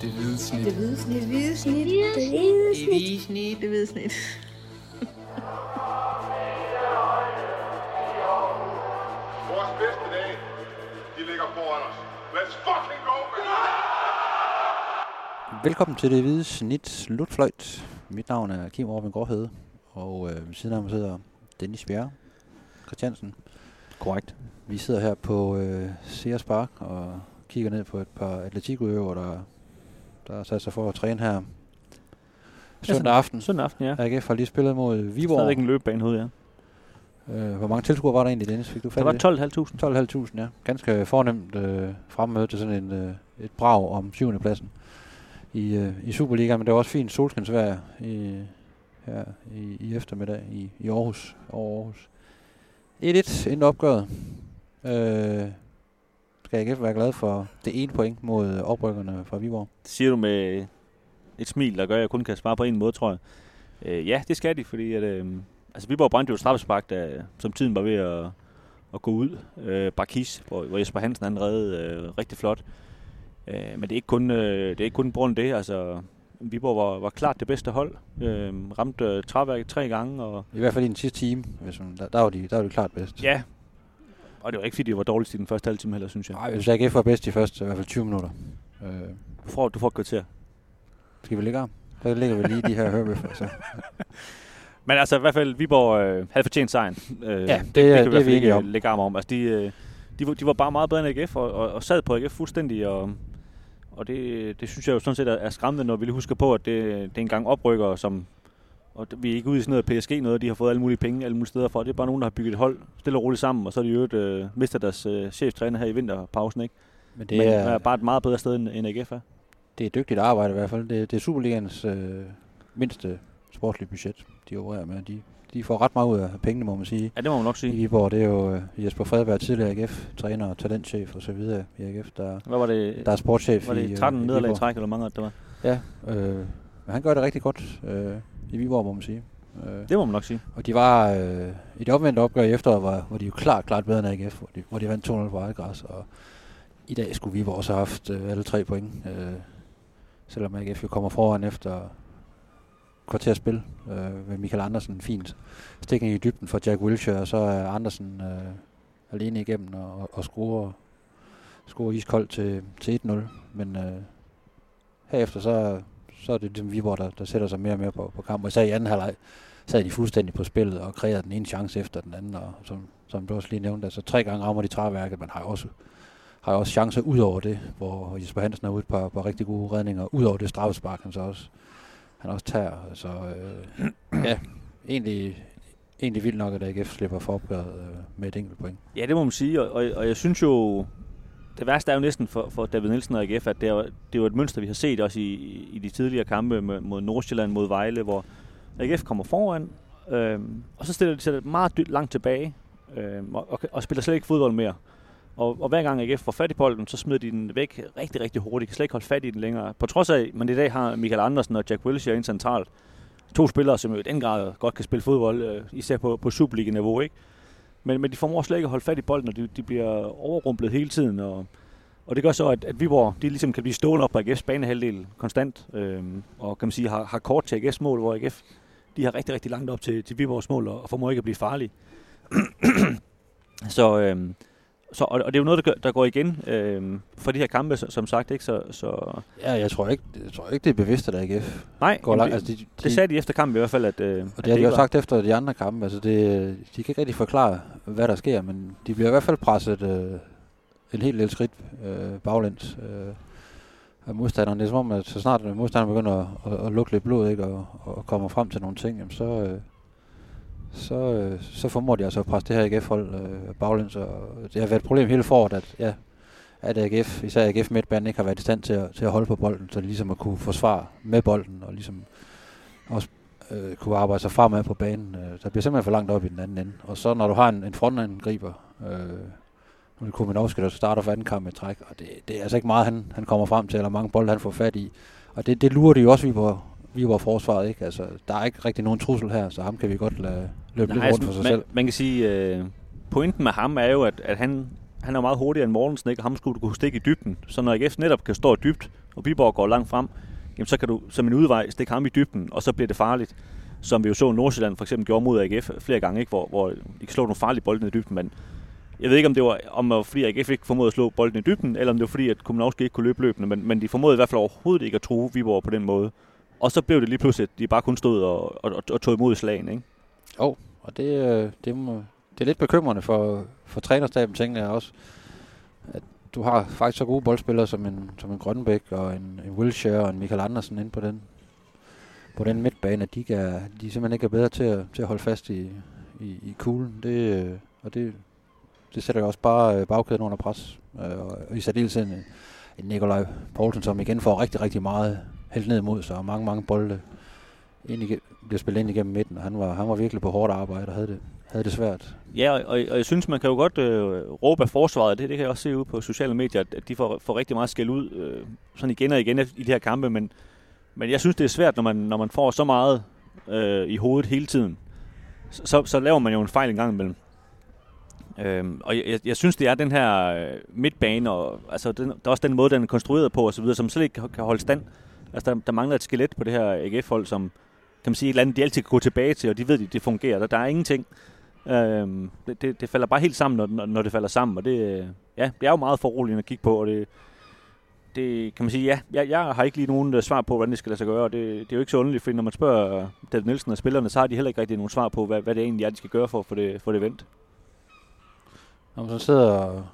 Det hvide snit. Det hvide snit. Det hvide snit. Det hvide Det hvide snit. Det hvide snit. Vores bedste dage, de ligger foran os. Let's fucking go, man! Velkommen til det hvide snit slutfløjt. Mit navn er Kim Orben Gråhede, og øh, ved siden af mig sidder Dennis Bjerre Christiansen. Korrekt. Vi sidder her på øh, Sears Park og kigger ned på et par atletikudøvere, der, der har sat sig for at træne her søndag aften. Søndag aften, ja. AGF har lige spillet mod Viborg. Stadigvæk en løbebane hoved, ja. Øh, hvor mange tilskuere var der egentlig, Dennis? Fik du Der fat var i det? 12.500. 12.500, ja. Ganske fornemt øh, fremmøde til sådan en, øh, et brag om syvende pladsen i, øh, i Superligaen, men det var også fint solskinsvejr i, her i, i eftermiddag i, i Aarhus. Over Aarhus. 1-1 inden opgøret. Øh, skal AGF være glad for det ene point mod oprykkerne fra Viborg. Det siger du med et smil, der gør, at jeg kun kan svare på en måde, tror jeg. Øh, ja, det skal de, fordi at, øh, altså Viborg brændte jo et straffespark, der, som tiden var ved at, at gå ud. Øh, Barkis, hvor, hvor Jesper Hansen han reddede øh, rigtig flot. Øh, men det er ikke kun, øh, det er ikke kun på grund af det. Altså, Viborg var, var klart det bedste hold. Øh, ramte øh, træværket tre gange, og I hvert fald i den sidste time, hvis man, der, der, var de, der var de klart bedst. ja, og det var ikke fordi, de var dårligst i den første halve time heller, synes jeg. Nej, hvis AGF var bedst de første, i hvert fald 20 minutter. Øh, Du får, du får et kvarter. skal vi ligge om? Så ligger vi lige de her hørbøffer. Så. Men altså i hvert fald, Viborg øh, havde fortjent sejren. Øh, Ja, det er- kan det er vi ikke om. lægge arm om. Altså, de, øh, de, var, de var bare meget bedre end AGF, og, og, og sad på AGF fuldstændig. Og, og det, det synes jeg jo sådan set er, er skræmmende, når vi lige husker på, at det, det er en gang oprykker, som og vi er ikke ude i sådan noget PSG noget, de har fået alle mulige penge alle mulige steder for. Det er bare nogen, der har bygget et hold stille og roligt sammen, og så har de jo øh, mistet deres øh, cheftræner her i vinterpausen, ikke? Men Det Men er, er bare et meget bedre sted, end, end AGF er. det er dygtigt arbejde i hvert fald. Det, det er Superligans øh, mindste sportslige budget, de opererer med. De, de får ret meget ud af pengene, må man sige. Ja, det må man nok I sige. Viborg, det er jo øh, Jesper Fredberg, tidligere AGF-træner talentchef og så videre i AGF, der, Hvad var det? der er sportschef var i, det øh, 13 i nederlag i træk, eller mange det var? Ja, øh, men han gør det rigtig godt øh, i Viborg, må man sige. Øh, Det må man nok sige. Og de var øh, i det omvendte opgør i efteråret, var, var de jo klart, klart bedre end AGF, hvor de, hvor de vandt 200 på eget græs. Og i dag skulle vi også have haft øh, alle tre point, øh, selvom AGF jo kommer foran efter kvarter spil øh, med Michael Andersen fint. Stikning i dybden for Jack Wilshere, og så er Andersen øh, alene igennem og, og scorer, scorer iskoldt til, til 1-0. Men øh, herefter så, så er det ligesom Viborg, der, der sætter sig mere og mere på, på kamp. Og især i anden halvleg, sad de fuldstændig på spillet og kreerede den ene chance efter den anden, og som, som du også lige nævnte, altså tre gange rammer de træværket, man har jo også, har jo også chancer ud over det, hvor Jesper Hansen er ude på, på rigtig gode redninger, ud over det straffespark, han så også, han også tager, så øh, ja, egentlig, egentlig vildt nok, at AGF slipper for opgøret øh, med et enkelt point. Ja, det må man sige, og, og, og jeg synes jo, det værste er jo næsten for, for David Nielsen og AGF, at det er, det er jo et mønster, vi har set også i, i de tidligere kampe med, mod Nordsjælland, mod Vejle, hvor AGF kommer foran, øh, og så stiller de sig meget dybt langt tilbage, øh, og, og, og spiller slet ikke fodbold mere. Og, og hver gang AGF får fat i bolden, så smider de den væk rigtig, rigtig hurtigt. De kan slet ikke holde fat i den længere. På trods af, at man i dag har Michael Andersen og Jack Wilshere ind centralt. To spillere, som jo i den grad godt kan spille fodbold, øh, især på, på Superliga-niveau, ikke? Men, men de formår slet ikke at holde fat i bolden, og de, de bliver overrumplet hele tiden. Og, og det gør så, at, at Viborg de ligesom kan blive stående op på AGF's banehalvdel konstant. øh, og kan man sige, har, har kort til AGF's mål, hvor AGF de har rigtig, rigtig langt op til, til Viborgs mål, og, og formår ikke at blive farlige. så, øh, så, og, og det er jo noget, der, gør, der går igen øhm, for de her kampe, som sagt. ikke Så, så Ja, jeg tror ikke, jeg tror ikke det er bevidst, at AGF nej, går langt. det, Altså, de, det sagde de efter kampen i hvert fald, at, øh, Og at det har de jo sagt efter de andre kampe. Altså det, de kan ikke rigtig forklare, hvad der sker, men de bliver i hvert fald presset øh, en helt lille skridt øh, baglæns øh, af modstanderen. Det er som om, at så snart modstanderen begynder at, at, at lukke lidt blod ikke, og, og kommer frem til nogle ting, jamen så, øh, så, øh, så formår de altså at presse det her AGF-hold øh, baglæns. Og det har været et problem hele foråret, at, ja, at AGF, især AGF midtbanen, ikke har været i stand til at, til at holde på bolden, så de ligesom at kunne forsvare med bolden, og ligesom også øh, kunne arbejde sig fremad på banen. Øh, der bliver simpelthen for langt op i den anden ende. Og så når du har en, en frontangriber, øh, nu er det Kuminovski, der starter for anden kamp med træk, og det, det er altså ikke meget, han, han kommer frem til, eller mange bolde, han får fat i. Og det, det lurer de jo også Viborg, Viborg forsvaret, ikke? Altså, der er ikke rigtig nogen trussel her, så ham kan vi godt lade løbe lidt rundt for sig man, selv. Man kan sige, øh, pointen med ham er jo, at, at han, han er meget hurtigere end Mortensen, ikke? og ham skulle du kunne stikke i dybden. Så når AGF netop kan stå dybt og Viborg går langt frem, jamen så kan du som en udvej stikke ham i dybden, og så bliver det farligt. Som vi jo så Nordsjælland for eksempel gjorde mod AGF flere gange, ikke? Hvor, hvor de kan slå nogle farlige bolde ned i dybden, men jeg ved ikke, om det var, om det var fordi AGF ikke formåede at slå bolden i dybden, eller om det var fordi, at Kommunovski ikke kunne løbe løbende, men, men de formåede i hvert fald overhovedet ikke at true Viborg på den måde. Og så blev det lige pludselig, at de bare kun stod og, og, og tog imod slagen, ikke? Jo, oh, og det, øh, det, må, det er lidt bekymrende for, for trænerstaben, tænker jeg også. At du har faktisk så gode boldspillere som en, som en Grønbæk og en, en Wilshere og en Michael Andersen inde på den, på den midtbane, at de, kan, de simpelthen ikke er bedre til at, til at holde fast i, i, i kuglen. Det, øh, og det, det sætter jo også bare øh, bagkæden under pres. Og i særdeleshed en, en Nikolaj Poulsen, som igen får rigtig, rigtig meget helt ned mod sig, og mange, mange bolde ind i, bliver spillet ind igennem midten, og han var, han var virkelig på hårdt arbejde og havde det, havde det svært. Ja, og, og jeg synes, man kan jo godt øh, råbe af forsvaret, det, det kan jeg også se ud på sociale medier, at de får, får rigtig meget skæld ud, øh, sådan igen og igen i de her kampe, men, men jeg synes, det er svært, når man, når man får så meget øh, i hovedet hele tiden. Så, så laver man jo en fejl en gang imellem. Øhm, og jeg, jeg synes, det er den her øh, midtbane, og altså, den, der er også den måde, den er konstrueret på, og så videre, som slet ikke kan holde stand. Altså, der, der mangler et skelet på det her AGF-hold, som kan man sige, et eller andet, de altid kan gå tilbage til, og de ved, at det fungerer. Der, der er ingenting. Øhm, det, det, det falder bare helt sammen, når, når det falder sammen, og det, øh, ja, det er jo meget foruroligende at kigge på, og det, det kan man sige, ja, jeg, jeg har ikke lige nogen øh, svar på, hvordan det skal lade sig gøre, og det, det er jo ikke så underligt, fordi når man spørger David Nielsen og spillerne, så har de heller ikke rigtig nogen svar på, hvad, hvad det egentlig er, de skal gøre for, at få det, for det vendt. Når man så sidder og,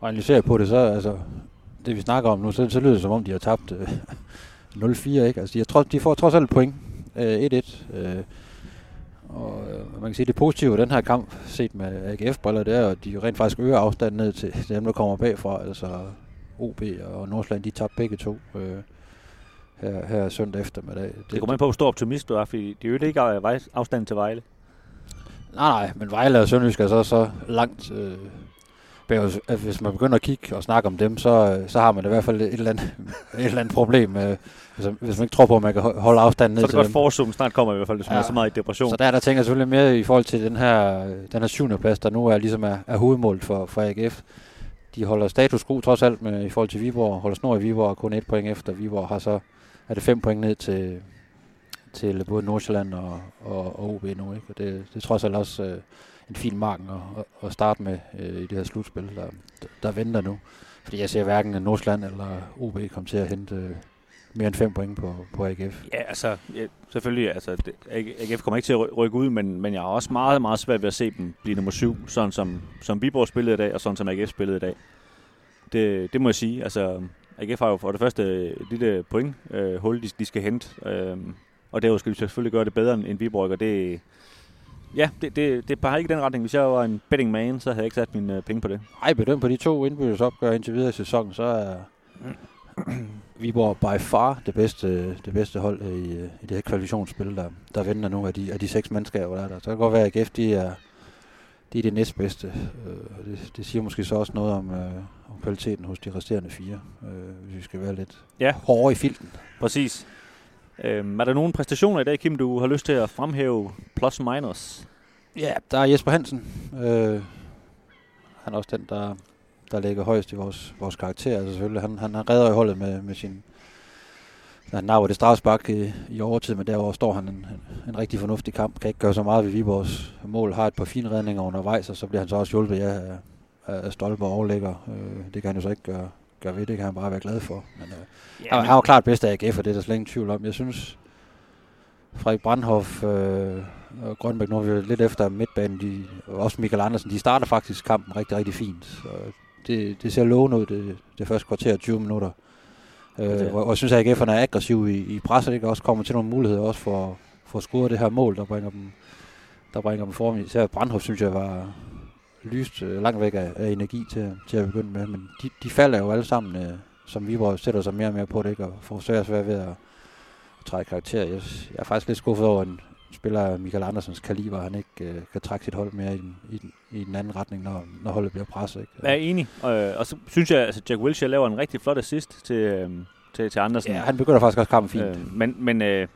og analyserer på det, så altså, det vi snakker om nu, så, så lyder det som om, de har tabt øh, 0-4, ikke? Altså, de, har, de får trods alt point. Øh, 1-1. Øh, og øh, man kan sige, det positive i den her kamp, set med AGF-briller, det er, at de rent faktisk øger afstanden ned til dem, der kommer bagfra. Altså OB og Nordsjælland, de tabte begge to øh, her, her søndag eftermiddag. Det, det kommer ind på, hvor stor optimist du er, fordi de øger ikke afstanden til Vejle. Nej, nej, men Vejle og Sønderjysk er så, så langt øh, bagud, at hvis man begynder at kigge og snakke om dem, så, så har man i hvert fald et eller andet, et eller andet problem. Øh, altså, hvis man ikke tror på, at man kan holde afstanden ned til dem. Så er det godt snart kommer i hvert fald, hvis man ja. er så meget i depression. Så der, der tænker jeg selvfølgelig mere i forhold til den her, den her syvende plads, der nu er ligesom er, er hovedmålet for, for AGF. De holder status quo trods alt med, i forhold til Viborg, holder snor i Viborg og kun et point efter. Viborg har så, er det fem point ned til, til både Nordsjælland og, og, og OB nu. Ikke? Og det, det er trods alt også øh, en fin marken at, at starte med øh, i det her slutspil, der, der venter nu. Fordi jeg ser hverken Nordsland eller OB komme til at hente øh, mere end fem point på, på AGF. Ja, altså ja, selvfølgelig. Altså, det, AGF kommer ikke til at rykke ud, men, men jeg har også meget, meget svært ved at se dem blive nummer syv, sådan som, som Viborg spillede i dag, og sådan som AGF spillede i dag. Det, det må jeg sige. Altså, AGF har jo for det første et lille point øh, hul, de, de skal hente. Øh, og derudover skal de selvfølgelig gøre det bedre end Viborg, og det, ja, det, det, det er bare ikke den retning. Hvis jeg var en betting man, så havde jeg ikke sat mine uh, penge på det. Ej, bedømt på de to indbyrdes opgør indtil videre i sæsonen, så er Viborg by far det bedste, det bedste hold i, i det her kvalifikationsspil, der, der venter nu af de, af de seks mandskaber, der er der. Så kan det godt være, at AGF de er, de er det næstbedste. Øh, det, det siger måske så også noget om, øh, om kvaliteten hos de resterende fire, øh, hvis vi skal være lidt ja. hårdere i filten. Præcis. Øhm, er der nogle præstationer i dag, Kim, du har lyst til at fremhæve plus minus? Ja, der er Jesper Hansen. Øh, han er også den, der, der ligger højst i vores, vores karakter. Altså selvfølgelig, han, han, han redder i holdet med, med sin... Han naver det strafspark i, i overtid, men derover står han en, en, en rigtig fornuftig kamp. Kan ikke gøre så meget ved Viborgs mål. Har et par fine redninger undervejs, og så bliver han så også hjulpet ja, af, af stolpe og overlægger. Øh, det kan han jo så ikke gøre, gøre ved. Det kan han bare være glad for. Men, øh, ja, han, han var klart bedst af AGF, og det er der slet ingen tvivl om. Jeg synes, Frederik Brandhoff øh, og Grønbæk, nu er vi lidt efter midtbanen, de, og også Michael Andersen, de starter faktisk kampen rigtig, rigtig fint. Så det, det ser lovende ud, det, det første kvarter 20 minutter. Øh, og, og jeg synes, at AGF'erne er aggressiv i, i presset, ikke? også kommer til nogle muligheder også for, for at score det her mål, der bringer dem, der bringer dem foran. Især Brandhoff, synes jeg, var, lyst øh, langt væk af, af energi til, til at begynde med. Men de, de falder jo alle sammen, øh, som Viborg sætter sig mere og mere på det, ikke? og får svært svært ved at, at trække karakter. Jeg, jeg er faktisk lidt skuffet over en spiller Michael Andersens kaliber, han ikke øh, kan trække sit hold mere i den, i den, i den anden retning, når, når holdet bliver presset. Ikke? Jeg er enig, og, øh, og så synes jeg, at altså Jack Wilshere laver en rigtig flot assist til, øh, til, til Andersen. Ja, han begynder faktisk også kampen fint. Øh, men men øh,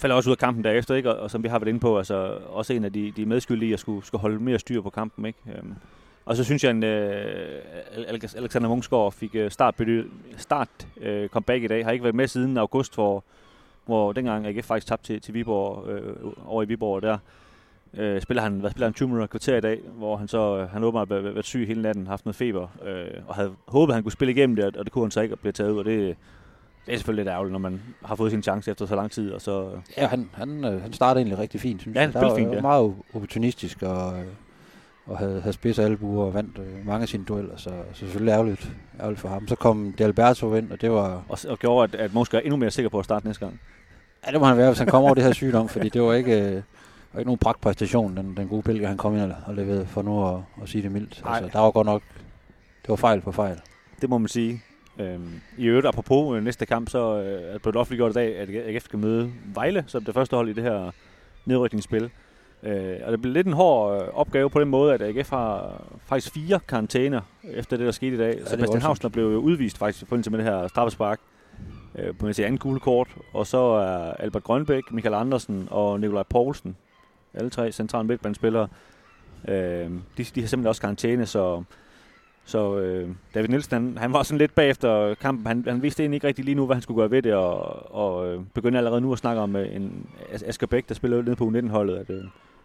falder også ud af kampen derefter, ikke? Og, og som vi har været inde på, altså også en af de, de medskyldige, at skulle, skulle holde mere styr på kampen, ikke? Øhm, Og så synes jeg, at øh, Alexander Mungsgaard fik øh, start, start øh, comeback i dag. Har ikke været med siden august, hvor, hvor dengang AGF faktisk tabte til, til Viborg, øh, over i Viborg der. Øh, spiller han, hvad spiller han 20 minutter kvarter i dag, hvor han så, øh, han åbenbart været, været syg hele natten, haft noget feber, øh, og havde håbet, at han kunne spille igennem det, og det kunne han så ikke blive taget ud, og det, det er selvfølgelig lidt ærgerligt, når man har fået sin chance efter så lang tid. Og så ja, han, han, øh, han startede egentlig rigtig fint, synes ja, han jeg. Han fint, var ja. meget opportunistisk og, øh, og havde, havde spids albuer og vandt øh, mange af sine dueller, så, så selvfølgelig ærgerligt, ærgerligt for ham. Så kom De Alberto ind, og det var... Og, og gjorde, at, at Mosca er endnu mere sikker på at starte næste gang. Ja, det må han være, hvis han kommer over det her sygdom, fordi det var ikke, øh, var ikke nogen pragtpræstation, den, den gode Belgier, han kom ind og, og leverede for nu at, at sige det mildt. Nej. Altså, der var godt nok, det var fejl på fejl. Det må man sige. Øhm, I øvrigt, apropos øh, næste kamp, så øh, er det offentliggjort i dag, at AGF skal møde Vejle som det første hold i det her nedrykningsspil. Øh, og det bliver lidt en hård øh, opgave på den måde, at AGF har faktisk fire karantæner efter det, der skete i dag. er Sebastian. Hausner blev jo udvist faktisk i forbindelse med det her straffespark øh, på sin anden gule kort. Og så er Albert Grønbæk, Michael Andersen og Nikolaj Poulsen, alle tre centrale midtbanespillere, øh, de, de har simpelthen også karantæne, så så øh, David Nielsen, han, han var sådan lidt bagefter kampen. Han, han vidste egentlig ikke rigtig lige nu, hvad han skulle gøre ved det, og, og øh, begyndte allerede nu at snakke om øh, en As- Asger Bæk, der spiller nede på U19-holdet, at, øh,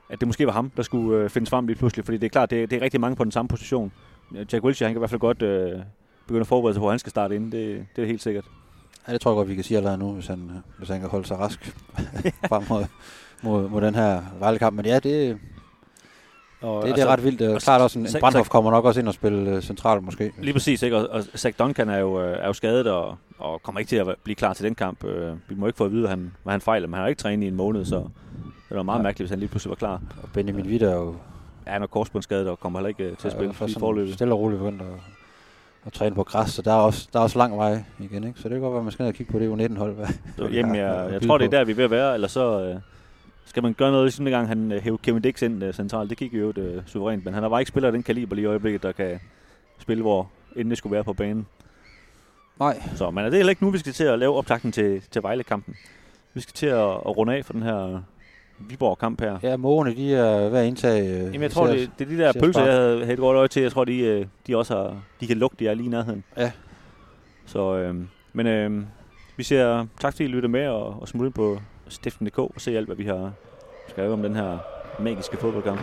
at det måske var ham, der skulle øh, findes frem lige pludselig, fordi det er klart, det, det er rigtig mange på den samme position. Jack Wilshere, han kan i hvert fald godt øh, begynde at forberede sig på, at han skal starte ind. Det, det er helt sikkert. Ja, det tror jeg godt, vi kan sige allerede nu, hvis han, øh, hvis han kan holde sig rask frem mod, mod, mod den her Vejle-kamp. Men ja, det, Og, det, det er ret vildt. Og klart også, en, en Brandhoff kommer nok også ind og spille øh, centralt måske. Lige præcis, ikke? Og, og Zach Duncan er jo, øh, er jo skadet og, og kommer ikke til at blive klar til den kamp. Øh, Vi må ikke få at vide, hvad han, hvad han fejler, men han har ikke trænet i en måned, så det var meget Ja. mærkeligt, hvis han lige pludselig var klar. Og Benjamin Witt er jo Ja, han er korsbåndsskadet og kommer heller ikke øh, til at spille først i forløbet. stille og roligt begyndt at, at træne på græs, så der er også, der er også lang vej igen. Ikke? Så det kan godt være, at man skal ned og kigge på det U19-hold. Hvad, jamen, jeg, jeg byde tror, det er der, vi er ved at være, eller så øh, skal man gøre noget, ligesom dengang han øh, hævde Kevin Dix ind øh, centralt. Det gik jo øh, suverænt, men han har bare ikke spiller af den kaliber lige i øjeblikket, der kan spille, hvor inden det skulle være på banen. Nej, Så, men er det heller ikke nu, vi skal til at lave optakten til, til Vejle-kampen. Vi skal til at, at runde af for den her Viborg-kamp her. ja, mågene, de er ved at indtage... øh, Jamen, jeg tror, det, det er de der ser pølser, jeg havde, havde et godt øje til. Jeg tror, de, øh, de også har, de kan lugte, de er lige i nærheden. Ja. Så, øh, men øh, vi siger tak, fordi I lytter med og, og smutte ind på stiften.dk og se alt, hvad vi har skrevet om den her magiske fodboldkamp.